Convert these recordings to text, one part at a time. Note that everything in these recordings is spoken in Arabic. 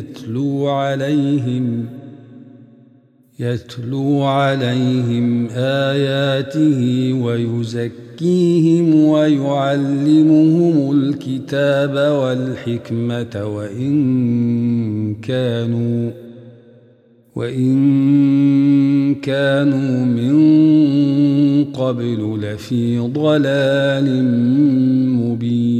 يتلو عليهم يتلو عليهم آياته ويزكيهم ويعلمهم الكتاب والحكمة وإن كانوا وإن كانوا من قبل لفي ضلال مبين.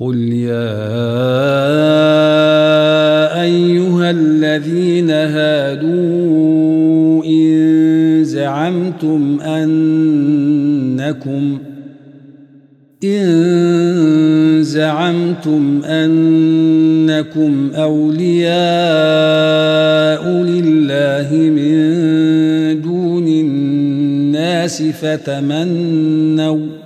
قل يا أيها الذين هادوا إن زعمتم أنكم إن زعمتم أنكم أولياء لله من دون الناس فتمنوا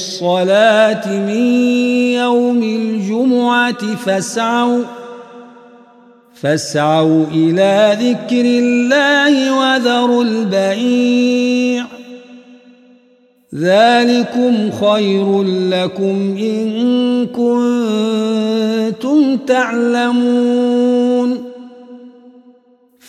نودي للصلاة من يوم الجمعة فاسعوا فاسعوا إلى ذكر الله وذروا البيع. ذلكم خير لكم إن كنتم تعلمون.